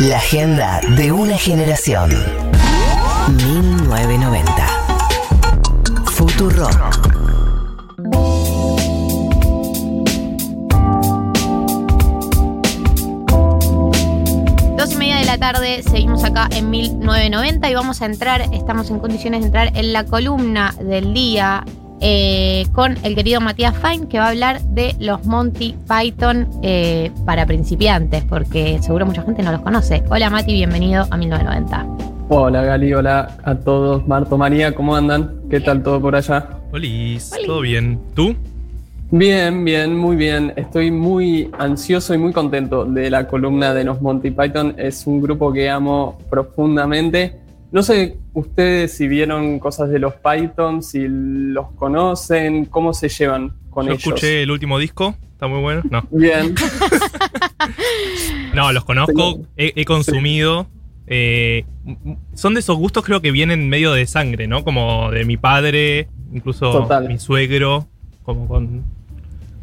La agenda de una generación. 1990. Futuro. Dos y media de la tarde, seguimos acá en 1990 y vamos a entrar, estamos en condiciones de entrar en la columna del día eh, con el querido Matías Fine que va a hablar de los Monty Python eh, para principiantes, porque seguro mucha gente no los conoce. Hola Mati, bienvenido a 1990. Hola Gali, hola a todos. Marto, María, ¿cómo andan? ¿Qué tal todo por allá? Olis, ¿todo bien? ¿Tú? Bien, bien, muy bien. Estoy muy ansioso y muy contento de la columna de los Monty Python. Es un grupo que amo profundamente. No sé ustedes si vieron cosas de los Python, si los conocen, cómo se llevan con Yo ellos. escuché el último disco, está muy bueno. No, Bien. no los conozco, he, he consumido. eh, son de esos gustos creo que vienen medio de sangre, ¿no? Como de mi padre, incluso Total. mi suegro, como con,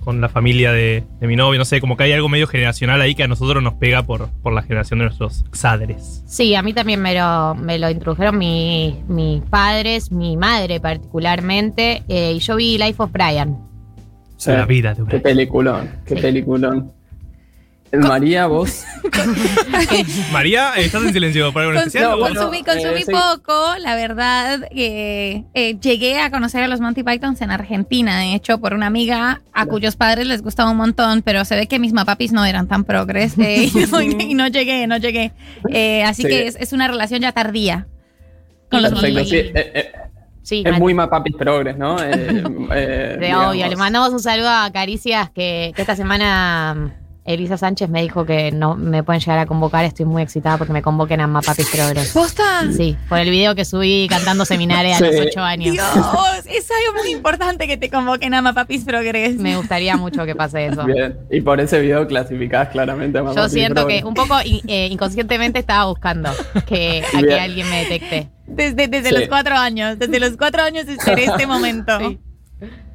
con la familia de, de mi novio, no sé, como que hay algo medio generacional ahí que a nosotros nos pega por, por la generación de nuestros xadres. Sí, a mí también me lo, me lo introdujeron mi- mis padres, mi madre particularmente, eh, y yo vi Life of Brian. Sí. La vida de Qué Brian. peliculón, qué Sí. peliculón. María, vos. María, ¿estás en silencio por algo especial? no, o- bueno, consumí consumí eh, sí. poco, la verdad. eh, eh, llegué a conocer a los Monty Pythons en Argentina, de hecho, por una amiga a cuyos padres les gustaba un montón, pero se ve que mis mapapis no eran tan progres eh, y, no, y no llegué, no llegué. Eh, así Sí. que es, es una relación ya tardía con los Monty sí. Python. eh, eh, Sí, es muy mapapis progres, ¿no? Eh, eh, De digamos. obvio, le mandamos un saludo a Caricias que, que esta semana Elisa Sánchez me dijo que no me pueden llegar a convocar. Estoy muy excitada porque me convoquen a Mapapis Progres. ¿Posta? Sí, por el video que subí cantando seminares a Sí. los 8 años. Dios, es algo muy importante que te convoquen a Mapapis Progress. Me gustaría mucho que pase eso. Bien, y por ese video clasificás claramente a Yo Mapapis siento que un poco eh, inconscientemente estaba buscando que, a alguien me detecte. Desde, desde Sí. los cuatro años, desde los cuatro años esperé este momento. Sí.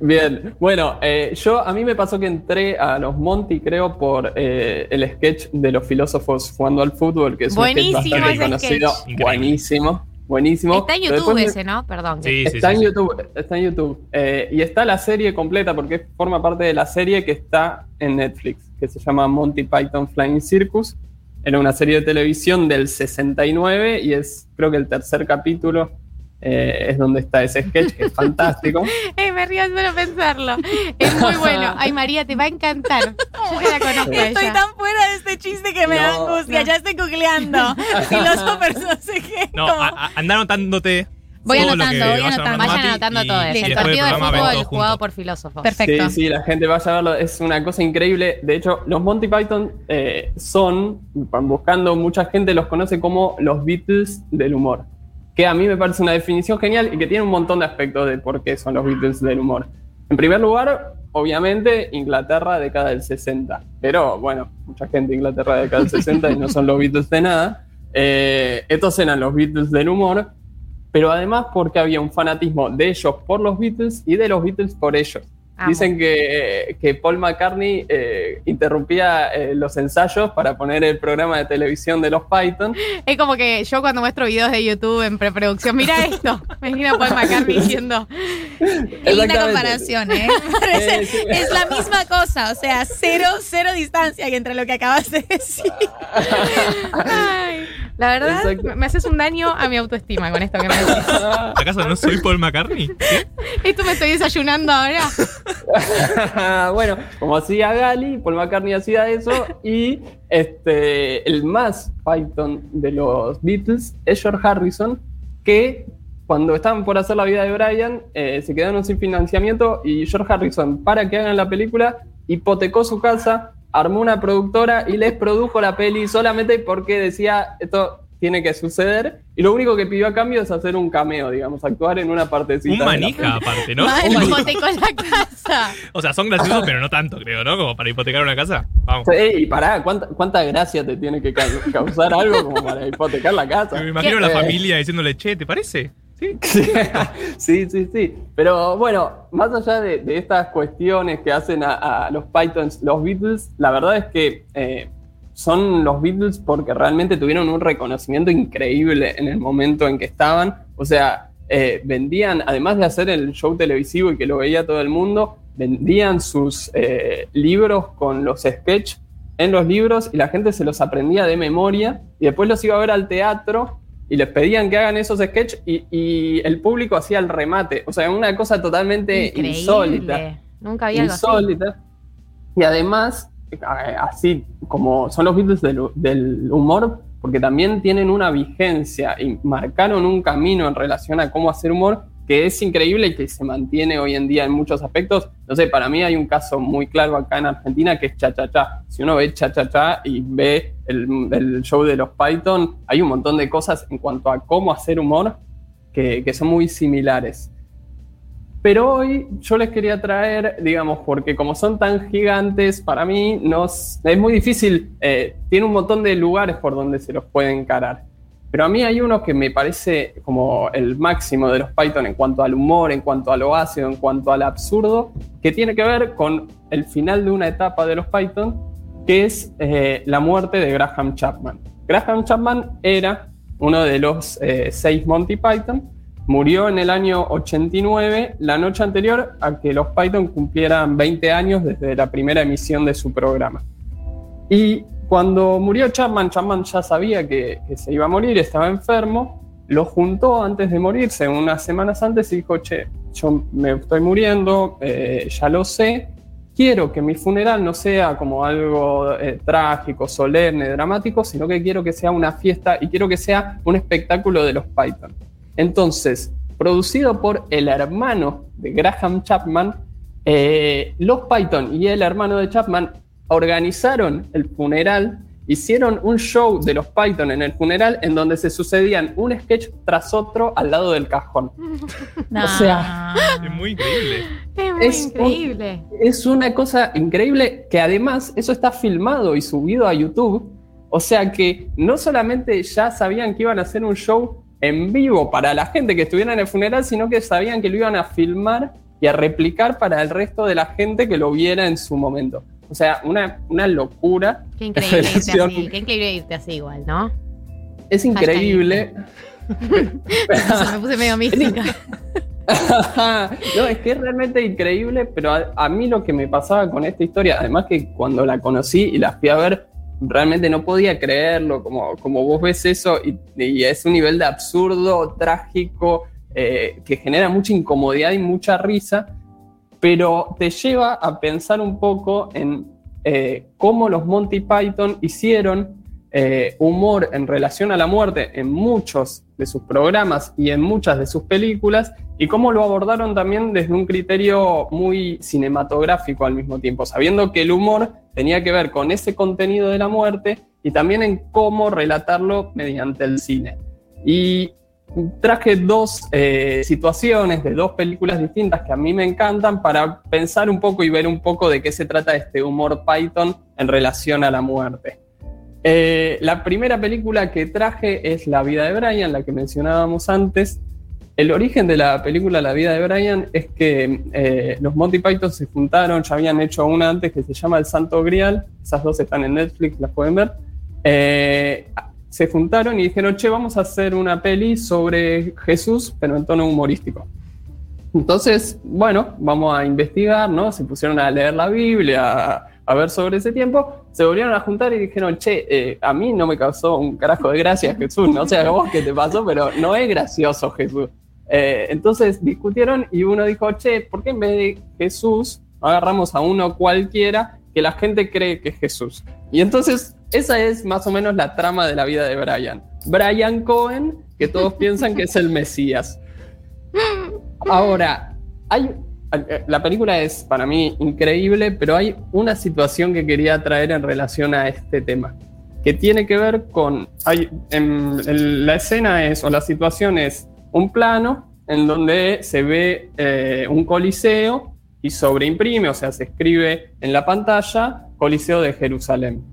Bien, bueno, eh, yo a mí me pasó que entré a los Monty, creo, por eh, el sketch de los filósofos jugando al fútbol, que es Buenísimo un sketch bastante ese conocido. sketch. Buenísimo, buenísimo. Está en YouTube ese, ¿no? Perdón. Sí, sí, Está sí, en sí. YouTube, está en YouTube. Eh, y está la serie completa porque forma parte de la serie que está en Netflix, que se llama Monty Python Flying Circus. Era una serie de televisión del 69 y es, creo que el tercer capítulo eh, es donde está ese sketch, que es fantástico. Eh, me río solo pensarlo. Es muy bueno. Ay, María, te va a encantar. Yo ya la conozco a Estoy ella. tan fuera de este chiste que me da angustia. no. Ya estoy googleando. Filósofos, no sé qué. No, como- a- a- andá anotándote. Voy todo lo anotando, que voy anotando. Vayan anotando y- todo. y Es el partido del de fútbol jugado por filósofos. Perfecto. Sí, sí, la gente vaya a verlo, es una cosa increíble. De hecho, los Monty Python eh, son, van buscando, mucha gente los conoce como los Beatles del humor. Que a mí me parece una definición genial y que tiene un montón de aspectos de por qué son los Beatles del humor. En primer lugar, obviamente, Inglaterra década del 60. Pero bueno, mucha gente Inglaterra década del 60 y no son los Beatles de nada. Eh, estos eran los Beatles del humor, pero además porque había un fanatismo de ellos por los Beatles y de los Beatles por ellos. Amo. Dicen que, que Paul McCartney eh, interrumpía eh, los ensayos para poner el programa de televisión de los Python. Es como que yo cuando muestro videos de YouTube en preproducción, mira esto. Me imagino a Paul McCartney diciendo. Qué linda comparación, ¿eh? Parece- Sí, sí. Es la misma cosa, o sea, cero, cero distancia entre lo que acabas de decir. Ay, la verdad, Exacto. me haces un daño a mi autoestima con esto que me decís. ¿Acaso no soy Paul McCartney? ¿Sí? Esto me estoy desayunando ahora. bueno, como hacía Gali, Paul McCartney hacía eso y este, el más Python de los Beatles es George Harrison, que cuando estaban por hacer la vida de Brian, eh, se quedaron sin financiamiento y George Harrison, para que hagan la película, hipotecó su casa, armó una productora y les produjo la peli solamente porque decía esto tiene que suceder y lo único que pidió a cambio es hacer un cameo, digamos, actuar en una partecita. Un de la manija, aparte, ¿no? Mal. Me hipotecó la casa. O sea, son graciosos, pero no tanto, creo, ¿no? Como para hipotecar una casa. Vamos. Sí, y pará, ¿cuánta, cuánta gracia te tiene que ca- causar algo como para hipotecar la casa? Me imagino a la familia diciéndole, che, ¿te parece? Sí. Sí, sí. Pero bueno, más allá de, de estas cuestiones que hacen a, a los Pythons, los Beatles, la verdad es que eh, son los Beatles porque realmente tuvieron un reconocimiento increíble en el momento en que estaban. O sea, eh, vendían, además de hacer el show televisivo y que lo veía todo el mundo, vendían sus eh, libros con los sketches en los libros y la gente se los aprendía de memoria y después los iba a ver al teatro y les pedían que hagan esos sketches y, y el público hacía el remate. O sea, una cosa totalmente Increíble. insólita. Nunca había algo así. Insólita. Y además, así como son los Beatles del, del humor, porque también tienen una vigencia y marcaron un camino en relación a cómo hacer humor que es increíble y que se mantiene hoy en día en muchos aspectos. No sé, para mí hay un caso muy claro acá en Argentina que es Cha Cha. Si uno ve Cha Cha y ve el, show de los Python, hay un montón de cosas en cuanto a cómo hacer humor que, son muy similares. Pero hoy yo les quería traer, digamos, porque como son tan gigantes, para mí es muy difícil, eh, tiene un montón de lugares por donde se los puede encarar. Pero a mí hay uno que me parece como el máximo de los Python en cuanto al humor, en cuanto a lo en cuanto al absurdo, que tiene que ver con el final de una etapa de los Python, que es eh, la muerte de Graham Chapman. Graham Chapman era uno de los eh, seis Monty Python, murió en el año 89, la noche anterior a que los Python cumplieran 20 años desde la primera emisión de su programa. Y cuando murió Chapman, Chapman ya sabía que, se iba a morir, estaba enfermo, lo juntó antes de morirse, unas semanas antes, y dijo, che, yo me estoy muriendo, eh, ya lo sé, quiero que mi funeral no sea como algo eh, trágico, solemne, dramático, sino que quiero que sea una fiesta y quiero que sea un espectáculo de los Python. Entonces, producido por el hermano de Graham Chapman, eh, los Python y el hermano de Chapman organizaron el funeral, hicieron un show de los Python en el funeral en donde se sucedían un sketch tras otro al lado del cajón. No. O sea, Es muy increíble. Es muy Es un- increíble. Es una cosa increíble que además eso está filmado y subido a YouTube. O sea que no solamente ya sabían que iban a hacer un show en vivo para la gente que estuviera en el funeral, sino que sabían que lo iban a filmar y a replicar para el resto de la gente que lo viera en su momento. O sea, una, una locura. Qué increíble irte así. Qué increíble irte así igual, ¿no? Es increíble. Me puse medio mística. no, es que es realmente increíble, pero a, a, mí lo que me pasaba con esta historia, además que cuando la conocí y la fui a ver, realmente no podía creerlo, como, como vos ves eso, y, y es un nivel de absurdo, trágico, eh, que genera mucha incomodidad y mucha risa, pero te lleva a pensar un poco en eh, cómo los Monty Python hicieron eh, humor en relación a la muerte en muchos de sus programas y en muchas de sus películas y cómo lo abordaron también desde un criterio muy cinematográfico al mismo tiempo, sabiendo que el humor tenía que ver con ese contenido de la muerte y también en cómo relatarlo mediante el cine. Y traje dos eh, situaciones de dos películas distintas que a mí me encantan para pensar un poco y ver un poco de qué se trata este humor Python en relación a la muerte. Eh, la primera película que traje es La vida de Brian, la que mencionábamos antes. El origen de la película La vida de Brian es que eh, los Monty Python se juntaron, ya habían hecho una antes que se llama El Santo Grial, esas dos están en Netflix, las pueden ver. Se juntaron y dijeron, che, vamos a hacer una peli sobre Jesús, pero en tono humorístico. Entonces, bueno, vamos a investigar, ¿no? Se pusieron a leer la Biblia, a, ver sobre ese tiempo, se volvieron a juntar y dijeron, che, eh, a mí no me causó un carajo de gracia Jesús, no sé a vos qué te pasó, pero no es gracioso Jesús. Eh, entonces discutieron y uno dijo, che, ¿por qué en vez de Jesús agarramos a uno cualquiera que la gente cree que es Jesús? Y entonces esa es más o menos la trama de la vida de Brian. Brian Cohen, que todos piensan que es el Mesías. Ahora, hay, la película es para mí increíble, pero hay una situación que quería traer en relación a este tema, que tiene que ver con, hay, en la escena es, o la situación es un plano en donde se ve eh, un coliseo y sobreimprime, o sea, se escribe en la pantalla Coliseo de Jerusalén.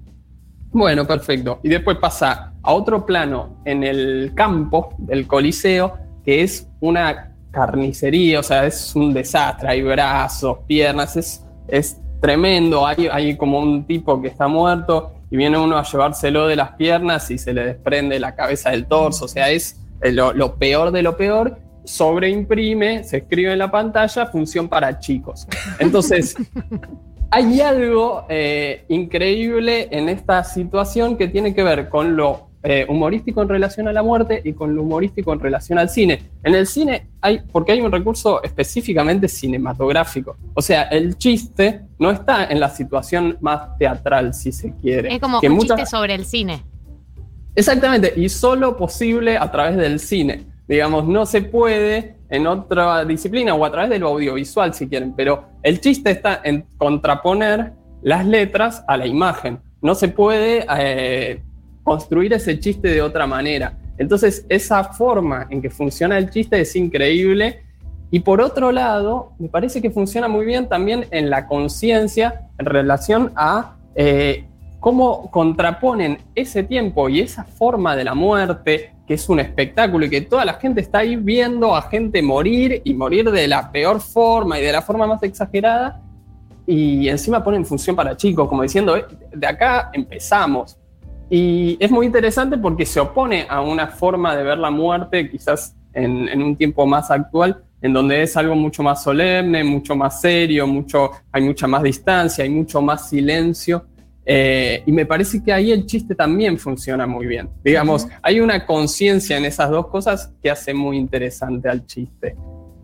Bueno, perfecto. Y después pasa a otro plano en el campo del Coliseo, que es una carnicería, o sea, es un desastre, hay brazos, piernas, es, es tremendo, hay, hay como un tipo que está muerto y viene uno a llevárselo de las piernas y se le desprende la cabeza del torso. O sea, es eh, lo, lo peor de lo peor. Sobreimprime, se escribe en la pantalla, función para chicos. Entonces, hay algo eh, increíble en esta situación que tiene que ver con lo eh, humorístico en relación a la muerte y con lo humorístico en relación al cine. En el cine hay, porque hay un recurso específicamente cinematográfico. O sea, el chiste no está en la situación más teatral, si se quiere. Es como Que un muchas- chiste sobre el cine. Exactamente, y solo posible a través del cine. Digamos, no se puede en otra disciplina o a través del audiovisual, si quieren, pero el chiste está en contraponer las letras a la imagen. No se puede eh, construir ese chiste de otra manera. Entonces, esa forma en que funciona el chiste es increíble. Y por otro lado, me parece que funciona muy bien también en la conciencia en relación a eh, cómo contraponen ese tiempo y esa forma de la muerte, que es un espectáculo y que toda la gente está ahí viendo a gente morir y morir de la peor forma y de la forma más exagerada, y encima ponen función para chicos, como diciendo, "Eh, de acá empezamos. Y es muy interesante porque se opone a una forma de ver la muerte, quizás en, en un tiempo más actual, en donde es algo mucho más solemne, mucho más serio, mucho, hay mucha más distancia, hay mucho más silencio. Eh, y me parece que ahí el chiste también funciona muy bien. Digamos, hay una conciencia en esas dos cosas que hace muy interesante al chiste.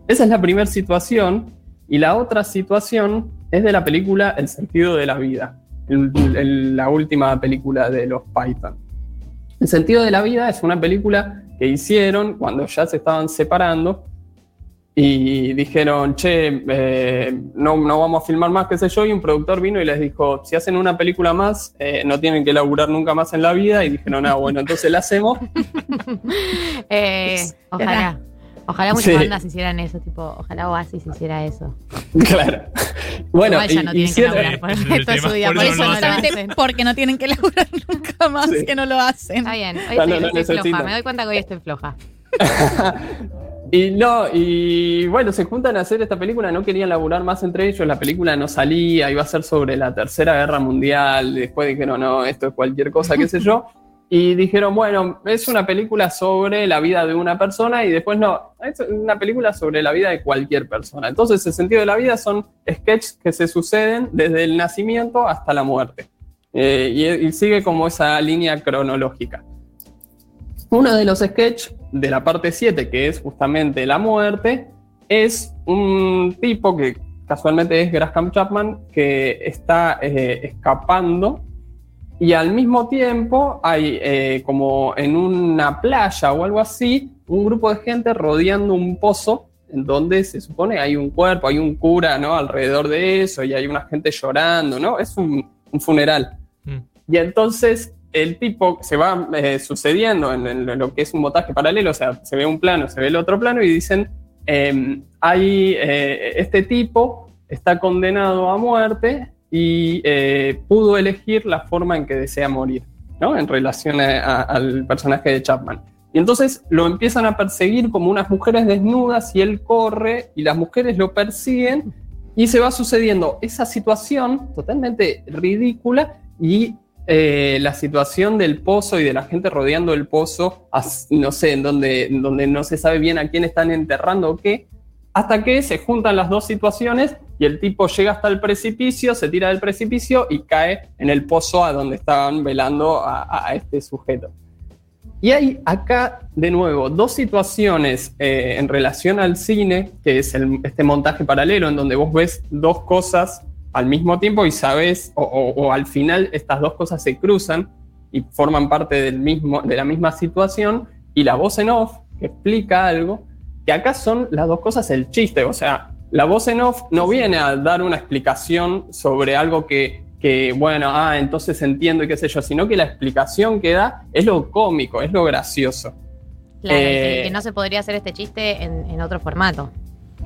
Esa es la primera situación. Y la otra situación es de la película El sentido de la vida, el- el- la última película de los Python. El sentido de la vida es una película que hicieron cuando ya se estaban separando y dijeron, che, eh, no, no vamos a filmar más, qué sé yo, y un productor vino y les dijo, si hacen una película más, eh, no tienen que laburar nunca más en la vida, y dijeron, ah, bueno, entonces la hacemos. Eh, ojalá. Ojalá muchas Sí. bandas hicieran eso, tipo, ojalá Oasis hiciera eso. claro. Bueno, Igual ya no y- tienen que laburar por el resto de su vida, por por eso no hacen. porque no tienen que laburar nunca más Sí. que no lo hacen. Está bien, hoy no estoy, lo estoy floja, me doy cuenta que hoy estoy floja. Y no, y bueno, se juntan a hacer esta película, no querían laburar más entre ellos, la película no salía, iba a ser sobre la Tercera Guerra Mundial, después dijeron, no, esto es cualquier cosa, qué sé yo, y dijeron, bueno, es una película sobre la vida de una persona y después no, es una película sobre la vida de cualquier persona. Entonces el sentido de la vida son sketches que se suceden desde el nacimiento hasta la muerte. Eh, y- y sigue como esa línea cronológica. Uno de los sketches de la parte 7, que es justamente la muerte, es un tipo que casualmente es Graham Chapman, que está eh, escapando y al mismo tiempo hay eh, como en una playa o algo así, un grupo de gente rodeando un pozo en donde se supone hay un cuerpo, hay un cura ¿no? alrededor de eso y hay una gente llorando, ¿no? Es un, un funeral. Mm. Y entonces el tipo se va eh, sucediendo en, lo que es un montaje paralelo, o sea, se ve un plano, se ve el otro plano y dicen, eh, hay, eh, este tipo está condenado a muerte y eh, pudo elegir la forma en que desea morir, ¿no? En relación al personaje de Chapman. Y entonces lo empiezan a perseguir como unas mujeres desnudas y él corre y las mujeres lo persiguen y se va sucediendo esa situación totalmente ridícula y eh, la situación del pozo y de la gente rodeando el pozo, no sé, en donde, donde no se sabe bien a quién están enterrando o qué, hasta que se juntan las dos situaciones y el tipo llega hasta el precipicio, se tira del precipicio y cae en el pozo a donde estaban velando a este sujeto. Y hay acá, de nuevo, dos situaciones eh, en relación al cine, que es el- este montaje paralelo, en donde vos ves dos cosas al mismo tiempo y sabes, o, o- o al final estas dos cosas se cruzan y forman parte del mismo, de la misma situación, y la voz en off, que explica algo, que acá son las dos cosas el chiste, o sea, la voz en off no viene a dar una explicación sobre algo que, que, bueno, ah, entonces entiendo y qué sé yo, sino que la explicación que da es lo cómico, es lo gracioso. Claro, Eh, que, que no se podría hacer este chiste en, en otro formato.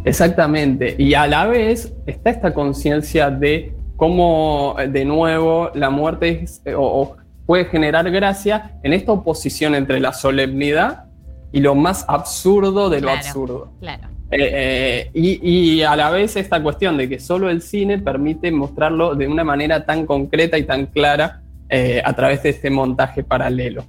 Exactamente. Y a la vez está esta conciencia de cómo, eh, de nuevo, la muerte es, eh, o, o puede generar gracia en esta oposición entre la solemnidad y lo más absurdo de lo Claro. absurdo. Claro. Eh, eh, y, y a la vez esta cuestión de que solo el cine permite mostrarlo de una manera tan concreta y tan clara eh, a través de este montaje paralelo.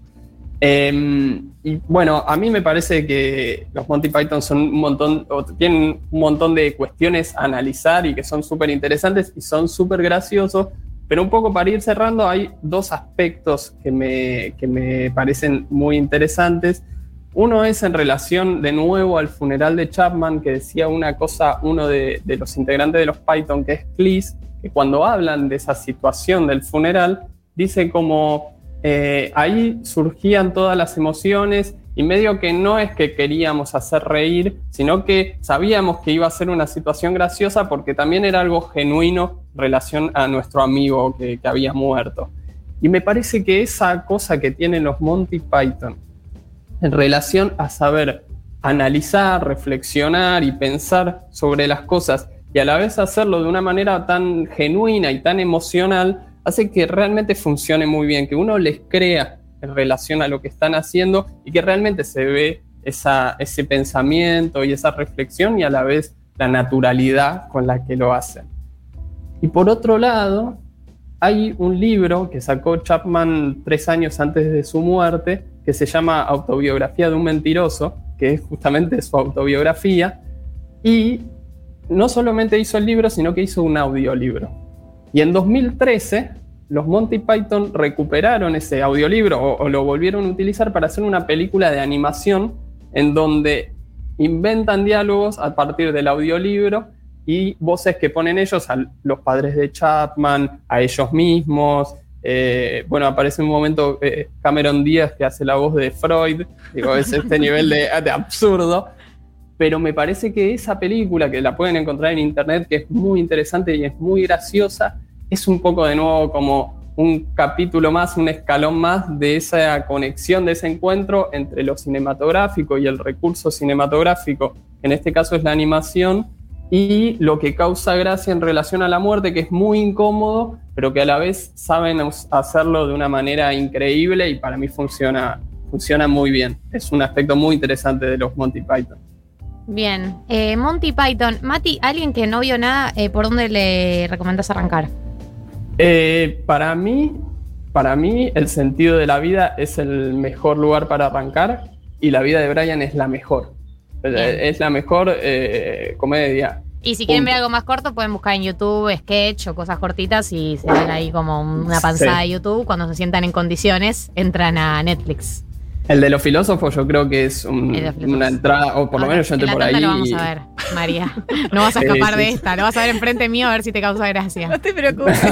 Eh, y bueno, a mí me parece que los Monty Python son un montón, tienen un montón de cuestiones a analizar y que son súper interesantes y son súper graciosos, pero un poco para ir cerrando, hay dos aspectos que me, que me parecen muy interesantes. Uno es en relación de nuevo al funeral de Chapman, que decía una cosa, uno de, de los integrantes de los Python, que es Cleese, que cuando hablan de esa situación del funeral, dice como eh, ahí surgían todas las emociones y medio que no es que queríamos hacer reír, sino que sabíamos que iba a ser una situación graciosa porque también era algo genuino en relación a nuestro amigo que, que había muerto. Y me parece que esa cosa que tienen los Monty Python en relación a saber analizar, reflexionar y pensar sobre las cosas y a la vez hacerlo de una manera tan genuina y tan emocional, hace que realmente funcione muy bien, que uno les crea en relación a lo que están haciendo y que realmente se ve esa, ese pensamiento y esa reflexión y a la vez la naturalidad con la que lo hacen. Y por otro lado, hay un libro que sacó Chapman tres años antes de su muerte, que se llama Autobiografía de un mentiroso, que es justamente su autobiografía, y no solamente hizo el libro, sino que hizo un audiolibro. Y en 2013, los Monty Python recuperaron ese audiolibro o, o, lo volvieron a utilizar para hacer una película de animación en donde inventan diálogos a partir del audiolibro y voces que ponen ellos a los padres de Chapman, a ellos mismos. Eh, bueno, aparece un momento eh, Cameron Díaz que hace la voz de Freud, digo, es este nivel de, de absurdo pero me parece que esa película, que la pueden encontrar en internet, que es muy interesante y es muy graciosa, es un poco de nuevo como un capítulo más, un escalón más de esa conexión, de ese encuentro entre lo cinematográfico y el recurso cinematográfico, en este caso es la animación, y lo que causa gracia en relación a la muerte, que es muy incómodo, pero que a la vez saben hacerlo de una manera increíble y para mí funciona, funciona muy bien. Es un aspecto muy interesante de los Monty Python. Bien, eh, Monty Python. Mati, alguien que no vio nada, eh, ¿por dónde le recomendás arrancar? Eh, para mí, para mí, el sentido de la vida es el mejor lugar para arrancar y la vida de Brian es la mejor. Bien. Es la mejor eh, comedia. Y si quieren ver algo más corto, pueden buscar en YouTube sketch o cosas cortitas y se ven ahí como una panzada sí. de YouTube. Cuando se sientan en condiciones, entran a Netflix. El de los filósofos yo creo que es un, una entrada, o por lo menos yo entré por ahí. lo vamos a ver, María. No vas a escapar de esta, lo vas a ver enfrente mío a ver si te causa gracia. No te preocupes.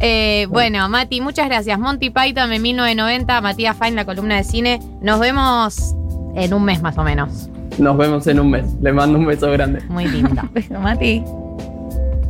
eh, bueno, Mati, muchas gracias. Monty Python en 1990, Matías Fine, la columna de cine. Nos vemos en un mes más o menos. Nos vemos en un mes. Le mando un beso grande. Muy lindo. Mati.